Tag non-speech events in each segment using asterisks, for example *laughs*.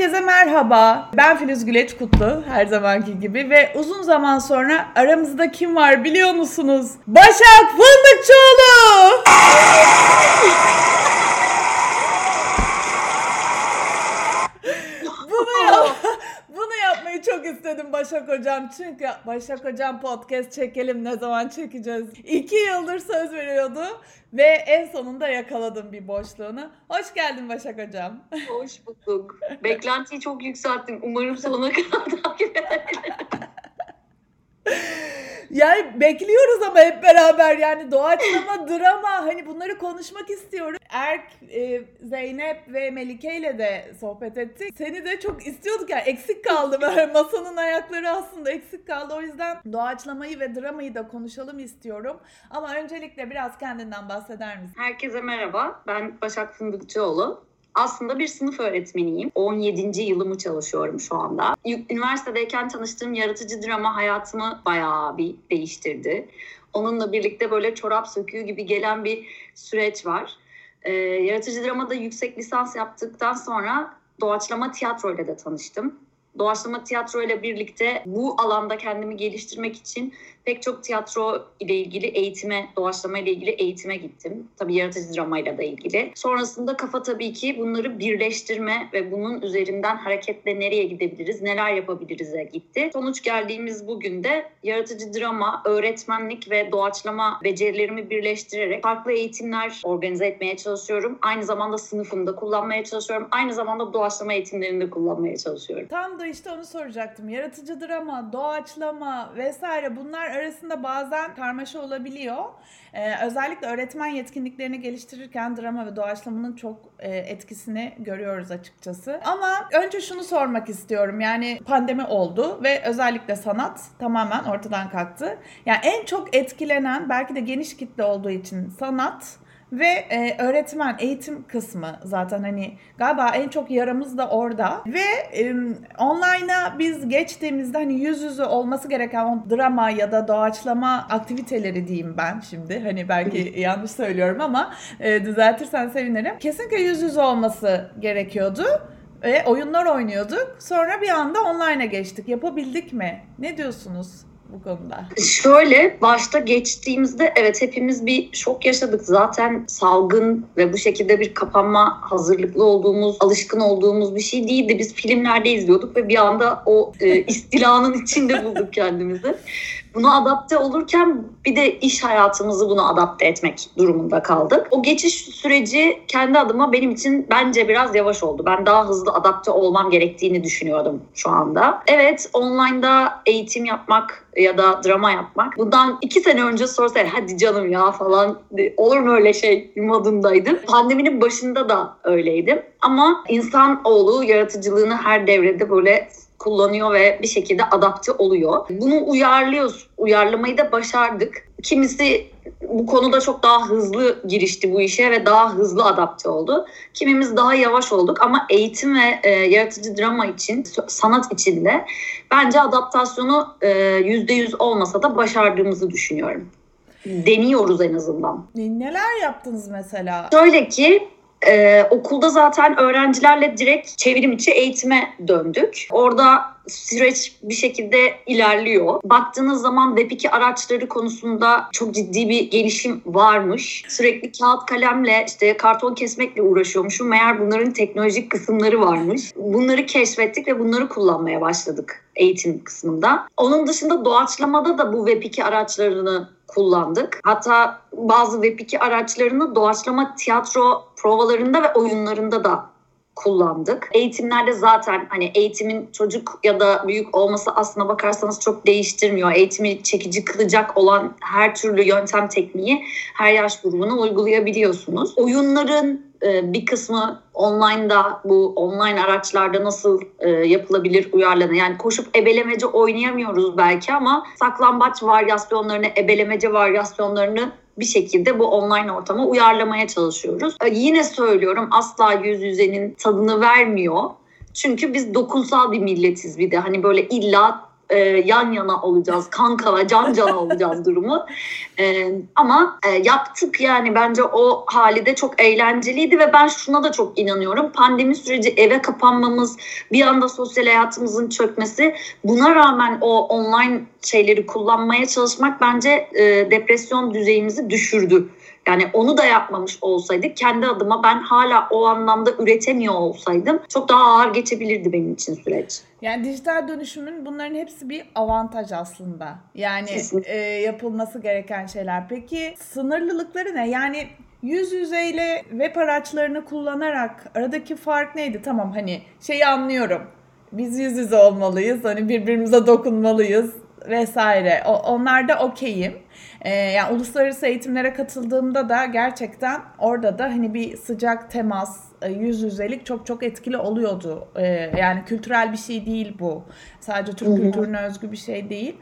Herkese merhaba. Ben Filiz Güleç Kutlu her zamanki gibi ve uzun zaman sonra aramızda kim var biliyor musunuz? Başak Fındıkçıoğlu. bunu, yap bunu yapmayı çok istedim Başak Hocam. Çünkü Başak Hocam podcast çekelim ne zaman çekeceğiz? İki yıldır söz veriyordu ve en sonunda yakaladım bir boşluğunu. Hoş geldin Başak Hocam. Hoş bulduk. Beklentiyi çok yükselttim. Umarım sonuna kadar takip Yani bekliyoruz ama hep beraber yani doğaçlama, drama hani bunları konuşmak istiyorum. Erk, e, Zeynep ve Melike ile de sohbet ettik. Seni de çok istiyorduk yani eksik kaldı böyle *laughs* masanın ayakları aslında eksik kaldı. O yüzden doğaçlamayı ve dramayı da konuşalım istiyorum. Ama öncelikle biraz kendinden bahseder misin? Herkese merhaba. Ben Başak Fındıkçıoğlu. Aslında bir sınıf öğretmeniyim. 17. yılımı çalışıyorum şu anda. Üniversitedeyken tanıştığım yaratıcı drama hayatımı bayağı bir değiştirdi. Onunla birlikte böyle çorap söküğü gibi gelen bir süreç var. Ee, yaratıcı dramada yüksek lisans yaptıktan sonra doğaçlama tiyatroyla da tanıştım. Doğaçlama tiyatro ile birlikte bu alanda kendimi geliştirmek için pek çok tiyatro ile ilgili eğitime, doğaçlama ile ilgili eğitime gittim. Tabii yaratıcı dramayla da ilgili. Sonrasında kafa tabii ki bunları birleştirme ve bunun üzerinden hareketle nereye gidebiliriz, neler yapabiliriz'e gitti. Sonuç geldiğimiz bugün de yaratıcı drama, öğretmenlik ve doğaçlama becerilerimi birleştirerek farklı eğitimler organize etmeye çalışıyorum. Aynı zamanda sınıfımda kullanmaya çalışıyorum. Aynı zamanda doğaçlama eğitimlerinde kullanmaya çalışıyorum. Tam da işte onu soracaktım. Yaratıcı drama, doğaçlama vesaire bunlar arasında bazen karmaşa olabiliyor. Ee, özellikle öğretmen yetkinliklerini geliştirirken drama ve doğaçlamanın çok e, etkisini görüyoruz açıkçası. Ama önce şunu sormak istiyorum. Yani pandemi oldu ve özellikle sanat tamamen ortadan kalktı. Yani en çok etkilenen belki de geniş kitle olduğu için sanat ve e, öğretmen eğitim kısmı zaten hani galiba en çok yaramız da orada. Ve e, online'a biz geçtiğimizde hani yüz yüze olması gereken o drama ya da doğaçlama aktiviteleri diyeyim ben şimdi. Hani belki *laughs* yanlış söylüyorum ama e, düzeltirsen sevinirim. Kesinlikle yüz yüze olması gerekiyordu ve oyunlar oynuyorduk. Sonra bir anda online'a geçtik. Yapabildik mi? Ne diyorsunuz? Bu konuda? Şöyle başta geçtiğimizde evet hepimiz bir şok yaşadık. Zaten salgın ve bu şekilde bir kapanma hazırlıklı olduğumuz, alışkın olduğumuz bir şey değildi. Biz filmlerde izliyorduk ve bir anda o e, *laughs* istilanın içinde bulduk kendimizi. Buna adapte olurken bir de iş hayatımızı buna adapte etmek durumunda kaldık. O geçiş süreci kendi adıma benim için bence biraz yavaş oldu. Ben daha hızlı adapte olmam gerektiğini düşünüyordum şu anda. Evet online'da eğitim yapmak ya da drama yapmak. Bundan iki sene önce sorsaydı hadi canım ya falan olur mu öyle şey modundaydım. Pandeminin başında da öyleydim. Ama insan oğlu yaratıcılığını her devrede böyle kullanıyor ve bir şekilde adapte oluyor. Bunu uyarlıyoruz. Uyarlamayı da başardık. Kimisi bu konuda çok daha hızlı girişti bu işe ve daha hızlı adapte oldu. Kimimiz daha yavaş olduk ama eğitim ve e, yaratıcı drama için, sanat için de bence adaptasyonu yüzde yüz olmasa da başardığımızı düşünüyorum. Deniyoruz en azından. Neler yaptınız mesela? Şöyle ki ee, okulda zaten öğrencilerle direkt çevrim içi eğitime döndük. Orada süreç bir şekilde ilerliyor. Baktığınız zaman Web2 araçları konusunda çok ciddi bir gelişim varmış. Sürekli kağıt kalemle işte karton kesmekle uğraşıyormuşum. Meğer bunların teknolojik kısımları varmış. Bunları keşfettik ve bunları kullanmaya başladık eğitim kısmında. Onun dışında doğaçlamada da bu Web2 araçlarını kullandık. Hatta bazı Web2 araçlarını doğaçlama tiyatro provalarında ve oyunlarında da kullandık. Eğitimlerde zaten hani eğitimin çocuk ya da büyük olması aslına bakarsanız çok değiştirmiyor. Eğitimi çekici kılacak olan her türlü yöntem tekniği her yaş grubuna uygulayabiliyorsunuz. Oyunların bir kısmı online'da bu online araçlarda nasıl e, yapılabilir uyarlanır. Yani koşup ebelemece oynayamıyoruz belki ama saklambaç varyasyonlarını, ebelemece varyasyonlarını bir şekilde bu online ortama uyarlamaya çalışıyoruz. E, yine söylüyorum asla yüz yüzenin tadını vermiyor. Çünkü biz dokunsal bir milletiz bir de hani böyle illa e, yan yana olacağız. Kanka ve can cana olacağız *laughs* durumu. E, ama e, yaptık yani bence o hali de çok eğlenceliydi ve ben şuna da çok inanıyorum. Pandemi süreci eve kapanmamız, bir anda sosyal hayatımızın çökmesi buna rağmen o online şeyleri kullanmaya çalışmak bence e, depresyon düzeyimizi düşürdü. Yani onu da yapmamış olsaydık kendi adıma ben hala o anlamda üretemiyor olsaydım çok daha ağır geçebilirdi benim için süreç. Yani dijital dönüşümün bunların hepsi bir avantaj aslında. Yani e, yapılması gereken şeyler. Peki sınırlılıkları ne? Yani yüz yüzeyle web araçlarını kullanarak aradaki fark neydi? Tamam hani şeyi anlıyorum. Biz yüz yüze olmalıyız. Hani birbirimize dokunmalıyız vesaire. O, onlarda okeyim. Ee, yani uluslararası eğitimlere katıldığımda da gerçekten orada da hani bir sıcak temas, e, yüz yüzelik çok çok etkili oluyordu. Ee, yani kültürel bir şey değil bu. Sadece Türk kültürüne özgü bir şey değil.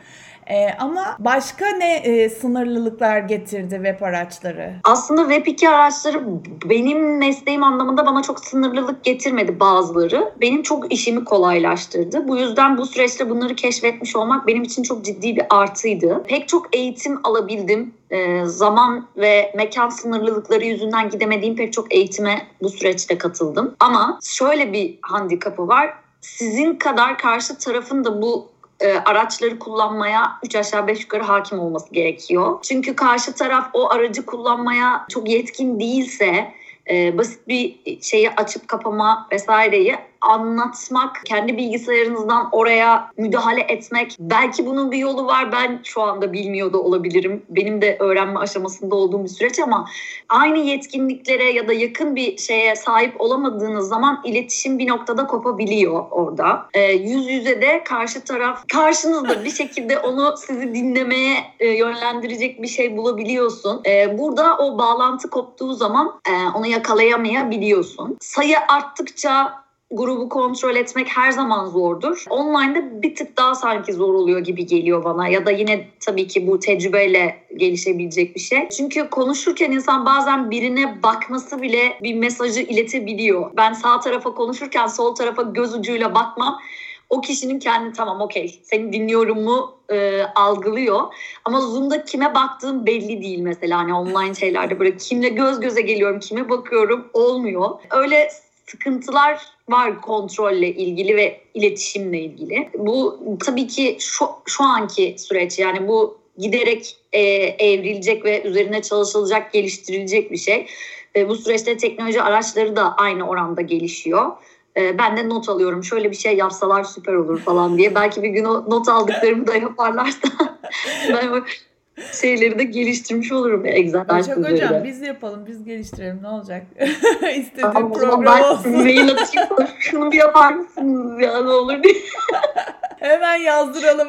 Ee, ama başka ne e, sınırlılıklar getirdi web araçları? Aslında web 2 araçları benim mesleğim anlamında bana çok sınırlılık getirmedi bazıları. Benim çok işimi kolaylaştırdı. Bu yüzden bu süreçte bunları keşfetmiş olmak benim için çok ciddi bir artıydı. Pek çok eğitim alabildim. E, zaman ve mekan sınırlılıkları yüzünden gidemediğim pek çok eğitime bu süreçte katıldım. Ama şöyle bir handikapı var. Sizin kadar karşı tarafın da bu e, araçları kullanmaya 3 aşağı 5 yukarı hakim olması gerekiyor. Çünkü karşı taraf o aracı kullanmaya çok yetkin değilse e, basit bir şeyi açıp kapama vesaireyi anlatmak, kendi bilgisayarınızdan oraya müdahale etmek. Belki bunun bir yolu var. Ben şu anda bilmiyor da olabilirim. Benim de öğrenme aşamasında olduğum bir süreç ama aynı yetkinliklere ya da yakın bir şeye sahip olamadığınız zaman iletişim bir noktada kopabiliyor orada. E, yüz yüze de karşı taraf karşınızda bir şekilde onu sizi dinlemeye e, yönlendirecek bir şey bulabiliyorsun. E, burada o bağlantı koptuğu zaman e, onu yakalayamayabiliyorsun. Sayı arttıkça grubu kontrol etmek her zaman zordur. Online'da bir tık daha sanki zor oluyor gibi geliyor bana ya da yine tabii ki bu tecrübeyle gelişebilecek bir şey. Çünkü konuşurken insan bazen birine bakması bile bir mesajı iletebiliyor. Ben sağ tarafa konuşurken sol tarafa göz ucuyla bakmam o kişinin kendi tamam okey seni dinliyorum mu e, algılıyor. Ama Zoom'da kime baktığım belli değil mesela hani online şeylerde böyle kimle göz göze geliyorum kime bakıyorum olmuyor. Öyle sıkıntılar var kontrolle ilgili ve iletişimle ilgili. Bu tabii ki şu, şu anki süreç yani bu giderek e, evrilecek ve üzerine çalışılacak, geliştirilecek bir şey. E, bu süreçte teknoloji araçları da aynı oranda gelişiyor. E, ben de not alıyorum. Şöyle bir şey yapsalar süper olur falan diye. Belki bir gün o not aldıklarımı da yaparlarsa *laughs* ben şeyleri de geliştirmiş olurum egzersiz Çok hocam biz yapalım, biz geliştirelim ne olacak? *laughs* İstediğim tamam, program olsun. Mail atayım, *laughs* şunu bir yapar mısınız ya ne olur diye. *laughs* Hemen yazdıralım.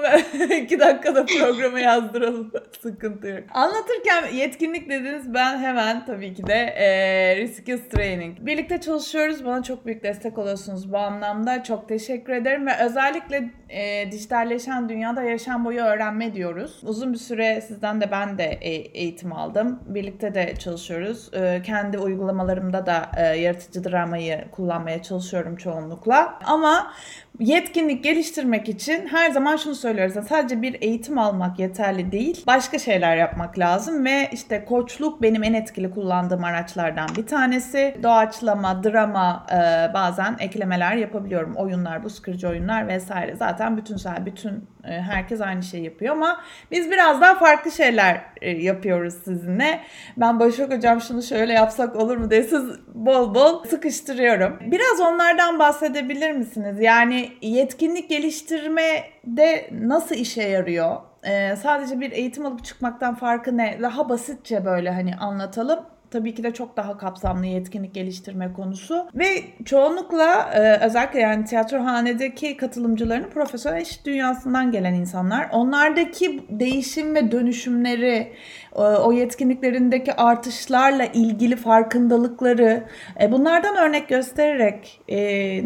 *laughs* İki dakikada programa yazdıralım. *laughs* Sıkıntı yok. Anlatırken yetkinlik dediniz ben hemen tabii ki de e, Risk Training. Birlikte çalışıyoruz. Bana çok büyük destek oluyorsunuz bu anlamda. Çok teşekkür ederim ve özellikle e, dijitalleşen dünyada yaşam boyu öğrenme diyoruz. Uzun bir süre sizden de ben de e, eğitim aldım. Birlikte de çalışıyoruz. E, kendi uygulamalarımda da e, yaratıcı dramayı kullanmaya çalışıyorum çoğunlukla. Ama yetkinlik geliştirmek için her zaman şunu söylüyoruz. Yani sadece bir eğitim almak yeterli değil. Başka şeyler yapmak lazım ve işte koçluk benim en etkili kullandığım araçlardan bir tanesi. Doğaçlama, drama e, bazen eklemeler yapabiliyorum. Oyunlar, bu sıkıcı oyunlar vesaire. Zaten bütünsel, bütün e, herkes aynı şeyi yapıyor ama biz biraz daha farklı şeyler e, yapıyoruz sizinle. Ben Başak Hocam şunu şöyle yapsak olur mu diye siz bol bol sıkıştırıyorum. Biraz onlardan bahsedebilir misiniz? Yani yetkinlik geliştirme de nasıl işe yarıyor? Ee, sadece bir eğitim alıp çıkmaktan farkı ne? Daha basitçe böyle hani anlatalım tabii ki de çok daha kapsamlı yetkinlik geliştirme konusu ve çoğunlukla e, özellikle yani tiyatrohanedeki katılımcıların profesyonel iş dünyasından gelen insanlar. Onlardaki değişim ve dönüşümleri, o yetkinliklerindeki artışlarla ilgili farkındalıkları e, bunlardan örnek göstererek e,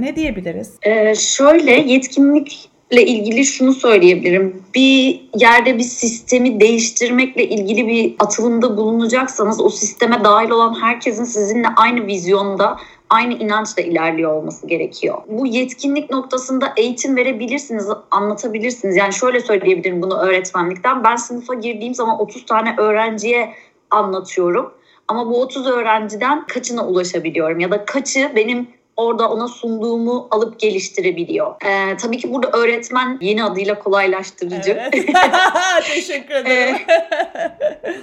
ne diyebiliriz? Ee, şöyle yetkinlik ilgili şunu söyleyebilirim. Bir yerde bir sistemi değiştirmekle ilgili bir atılımda bulunacaksanız o sisteme dahil olan herkesin sizinle aynı vizyonda aynı inançla ilerliyor olması gerekiyor. Bu yetkinlik noktasında eğitim verebilirsiniz, anlatabilirsiniz. Yani şöyle söyleyebilirim bunu öğretmenlikten. Ben sınıfa girdiğim zaman 30 tane öğrenciye anlatıyorum. Ama bu 30 öğrenciden kaçına ulaşabiliyorum ya da kaçı benim orada ona sunduğumu alıp geliştirebiliyor. Ee, tabii ki burada öğretmen yeni adıyla kolaylaştırıcı. Evet. *laughs* *laughs* Teşekkür ederim.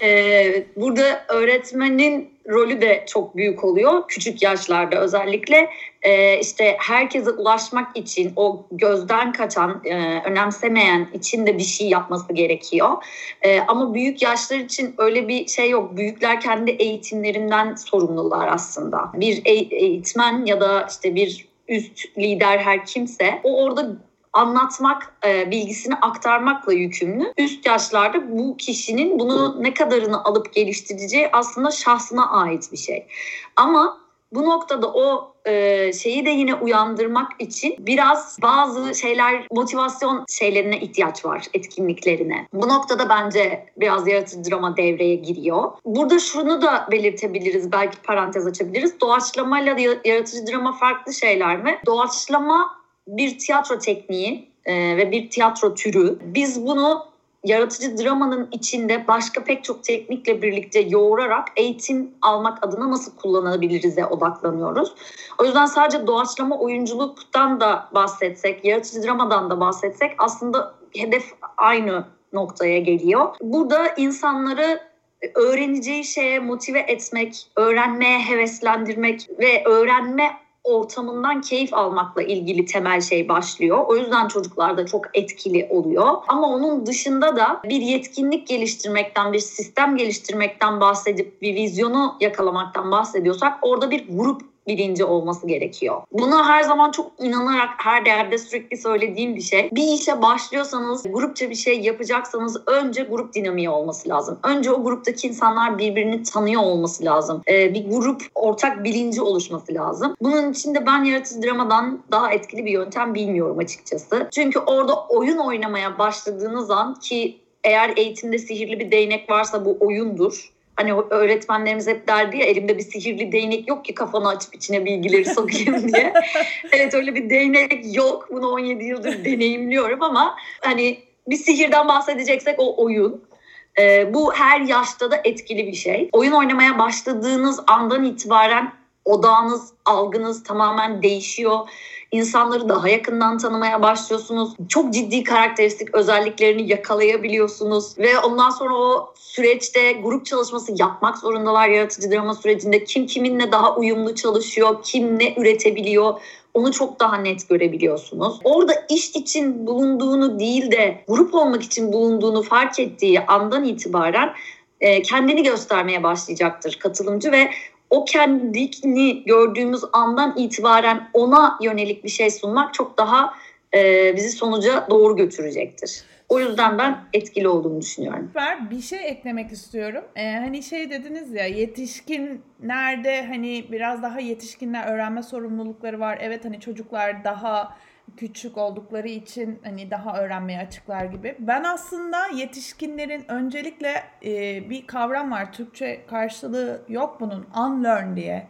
ee, burada öğretmenin rolü de çok büyük oluyor küçük yaşlarda özellikle. E, işte herkese ulaşmak için o gözden kaçan e, önemsemeyen için de bir şey yapması gerekiyor. E, ama büyük yaşlar için öyle bir şey yok. Büyükler kendi eğitimlerinden sorumlular aslında. Bir eğitmen ya da işte bir üst lider her kimse o orada anlatmak, e, bilgisini aktarmakla yükümlü. Üst yaşlarda bu kişinin bunu ne kadarını alıp geliştireceği aslında şahsına ait bir şey. Ama bu noktada o e, şeyi de yine uyandırmak için biraz bazı şeyler motivasyon şeylerine ihtiyaç var etkinliklerine. Bu noktada bence biraz yaratıcı drama devreye giriyor. Burada şunu da belirtebiliriz belki parantez açabiliriz. Doğaçlamayla yaratıcı drama farklı şeyler mi? Doğaçlama bir tiyatro tekniği e, ve bir tiyatro türü. Biz bunu yaratıcı dramanın içinde başka pek çok teknikle birlikte yoğurarak eğitim almak adına nasıl kullanabiliriz'e odaklanıyoruz. O yüzden sadece doğaçlama oyunculuktan da bahsetsek, yaratıcı dramadan da bahsetsek aslında hedef aynı noktaya geliyor. Burada insanları öğreneceği şeye motive etmek, öğrenmeye heveslendirmek ve öğrenme ortamından keyif almakla ilgili temel şey başlıyor. O yüzden çocuklarda çok etkili oluyor. Ama onun dışında da bir yetkinlik geliştirmekten, bir sistem geliştirmekten bahsedip bir vizyonu yakalamaktan bahsediyorsak orada bir grup bilinci olması gerekiyor. Buna her zaman çok inanarak her yerde sürekli söylediğim bir şey. Bir işe başlıyorsanız, grupça bir şey yapacaksanız önce grup dinamiği olması lazım. Önce o gruptaki insanlar birbirini tanıyor olması lazım. Ee, bir grup ortak bilinci oluşması lazım. Bunun için de ben yaratıcı dramadan daha etkili bir yöntem bilmiyorum açıkçası. Çünkü orada oyun oynamaya başladığınız an ki eğer eğitimde sihirli bir değnek varsa bu oyundur Hani öğretmenlerimiz hep derdi ya elimde bir sihirli değnek yok ki kafanı açıp içine bilgileri sokayım *laughs* diye. evet öyle bir değnek yok. Bunu 17 yıldır deneyimliyorum ama hani bir sihirden bahsedeceksek o oyun. Ee, bu her yaşta da etkili bir şey. Oyun oynamaya başladığınız andan itibaren odağınız, algınız tamamen değişiyor insanları daha yakından tanımaya başlıyorsunuz. Çok ciddi karakteristik özelliklerini yakalayabiliyorsunuz ve ondan sonra o süreçte grup çalışması yapmak zorundalar yaratıcı drama sürecinde. Kim kiminle daha uyumlu çalışıyor, kim ne üretebiliyor onu çok daha net görebiliyorsunuz. Orada iş için bulunduğunu değil de grup olmak için bulunduğunu fark ettiği andan itibaren e, kendini göstermeye başlayacaktır katılımcı ve o kendini gördüğümüz andan itibaren ona yönelik bir şey sunmak çok daha e, bizi sonuca doğru götürecektir. O yüzden ben etkili olduğunu düşünüyorum. Ben bir şey eklemek istiyorum. Ee, hani şey dediniz ya yetişkinlerde hani biraz daha yetişkinler öğrenme sorumlulukları var. Evet hani çocuklar daha küçük oldukları için hani daha öğrenmeye açıklar gibi. Ben aslında yetişkinlerin öncelikle e, bir kavram var. Türkçe karşılığı yok bunun. Unlearn diye.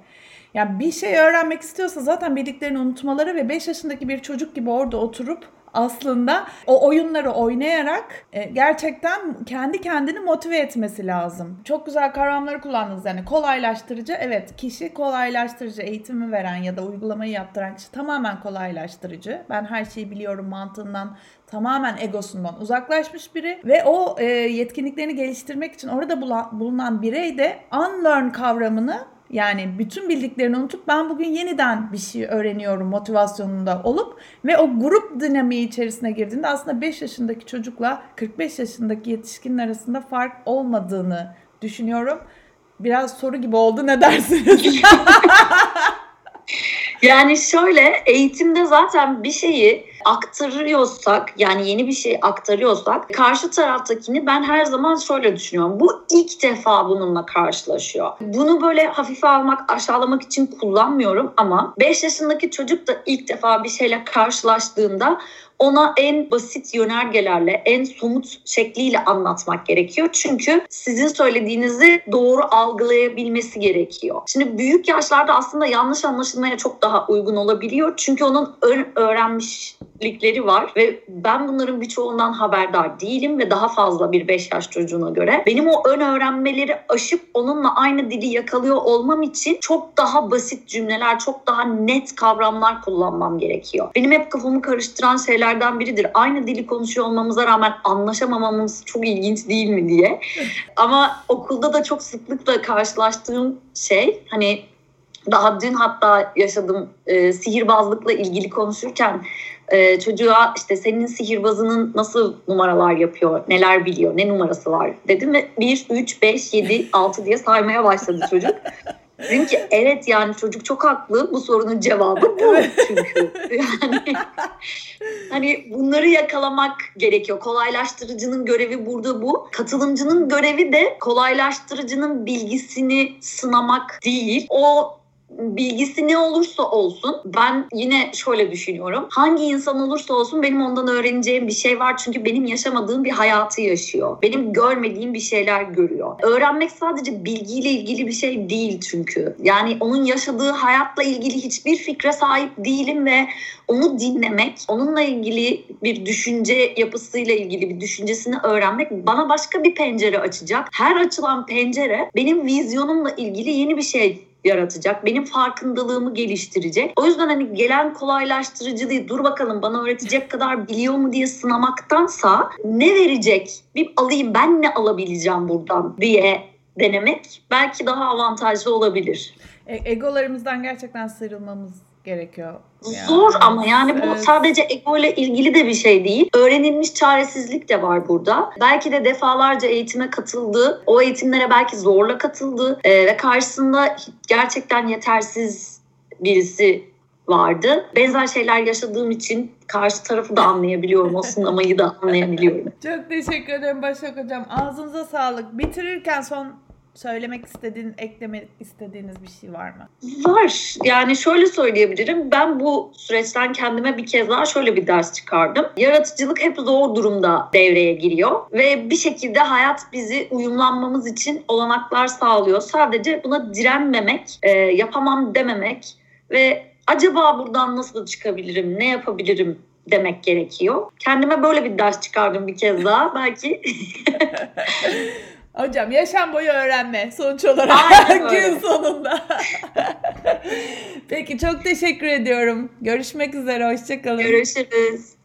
Yani bir şey öğrenmek istiyorsa zaten bildiklerini unutmaları ve 5 yaşındaki bir çocuk gibi orada oturup aslında o oyunları oynayarak e, gerçekten kendi kendini motive etmesi lazım. Çok güzel kavramları kullandınız yani kolaylaştırıcı evet kişi kolaylaştırıcı eğitimi veren ya da uygulamayı yaptıran kişi tamamen kolaylaştırıcı. Ben her şeyi biliyorum mantığından tamamen egosundan uzaklaşmış biri ve o e, yetkinliklerini geliştirmek için orada bulunan birey de unlearn kavramını yani bütün bildiklerini unutup ben bugün yeniden bir şey öğreniyorum motivasyonunda olup ve o grup dinamiği içerisine girdiğinde aslında 5 yaşındaki çocukla 45 yaşındaki yetişkinin arasında fark olmadığını düşünüyorum. Biraz soru gibi oldu ne dersiniz? *laughs* yani şöyle eğitimde zaten bir şeyi aktarıyorsak yani yeni bir şey aktarıyorsak karşı taraftakini ben her zaman şöyle düşünüyorum. Bu ilk defa bununla karşılaşıyor. Bunu böyle hafife almak, aşağılamak için kullanmıyorum ama 5 yaşındaki çocuk da ilk defa bir şeyle karşılaştığında ona en basit yönergelerle, en somut şekliyle anlatmak gerekiyor. Çünkü sizin söylediğinizi doğru algılayabilmesi gerekiyor. Şimdi büyük yaşlarda aslında yanlış anlaşılmaya çok daha uygun olabiliyor. Çünkü onun öğrenmişlikleri var ve ben bunların birçoğundan haberdar değilim ve daha fazla bir 5 yaş çocuğuna göre. Benim o ön öğrenmeleri aşıp onunla aynı dili yakalıyor olmam için çok daha basit cümleler, çok daha net kavramlar kullanmam gerekiyor. Benim hep kafamı karıştıran şeylerden biridir. Aynı dili konuşuyor olmamıza rağmen anlaşamamamız çok ilginç değil mi diye. Ama okulda da çok sıklıkla karşılaştığım şey hani daha dün hatta yaşadım e, sihirbazlıkla ilgili konuşurken e, çocuğa işte senin sihirbazının nasıl numaralar yapıyor, neler biliyor, ne numarası var dedim ve 1, 3, 5, 7, 6 diye saymaya başladı çocuk. Dedim ki evet yani çocuk çok haklı bu sorunun cevabı bu çünkü. Yani *laughs* hani bunları yakalamak gerekiyor. Kolaylaştırıcının görevi burada bu. Katılımcının görevi de kolaylaştırıcının bilgisini sınamak değil. O bilgisi ne olursa olsun ben yine şöyle düşünüyorum. Hangi insan olursa olsun benim ondan öğreneceğim bir şey var. Çünkü benim yaşamadığım bir hayatı yaşıyor. Benim görmediğim bir şeyler görüyor. Öğrenmek sadece bilgiyle ilgili bir şey değil çünkü. Yani onun yaşadığı hayatla ilgili hiçbir fikre sahip değilim ve onu dinlemek, onunla ilgili bir düşünce yapısıyla ilgili bir düşüncesini öğrenmek bana başka bir pencere açacak. Her açılan pencere benim vizyonumla ilgili yeni bir şey yaratacak. Benim farkındalığımı geliştirecek. O yüzden hani gelen kolaylaştırıcı değil. Dur bakalım bana öğretecek kadar biliyor mu diye sınamaktansa ne verecek? Bir alayım ben ne alabileceğim buradan diye denemek belki daha avantajlı olabilir. E- egolarımızdan gerçekten sıyrılmamız gerekiyor. Yani. Zor ama yani bu Evet. sadece ego ile ilgili de bir şey değil. Öğrenilmiş çaresizlik de var burada. Belki de defalarca eğitime katıldı. O eğitimlere belki zorla katıldı. Ee, ve karşısında gerçekten yetersiz birisi vardı. Benzer şeyler yaşadığım için karşı tarafı da anlayabiliyorum. O sınamayı da anlayabiliyorum. *laughs* Çok teşekkür ederim Başak Hocam. Ağzınıza sağlık. Bitirirken son söylemek istediğin, eklemek istediğiniz bir şey var mı? Var. Yani şöyle söyleyebilirim. Ben bu süreçten kendime bir kez daha şöyle bir ders çıkardım. Yaratıcılık hep zor durumda devreye giriyor. Ve bir şekilde hayat bizi uyumlanmamız için olanaklar sağlıyor. Sadece buna direnmemek, e, yapamam dememek ve acaba buradan nasıl çıkabilirim, ne yapabilirim demek gerekiyor. Kendime böyle bir ders çıkardım bir kez daha. Belki *laughs* Hocam yaşam boyu öğrenme sonuç olarak *laughs* gün sonunda. *laughs* Peki çok teşekkür ediyorum. Görüşmek üzere. Hoşçakalın. görüşürüz.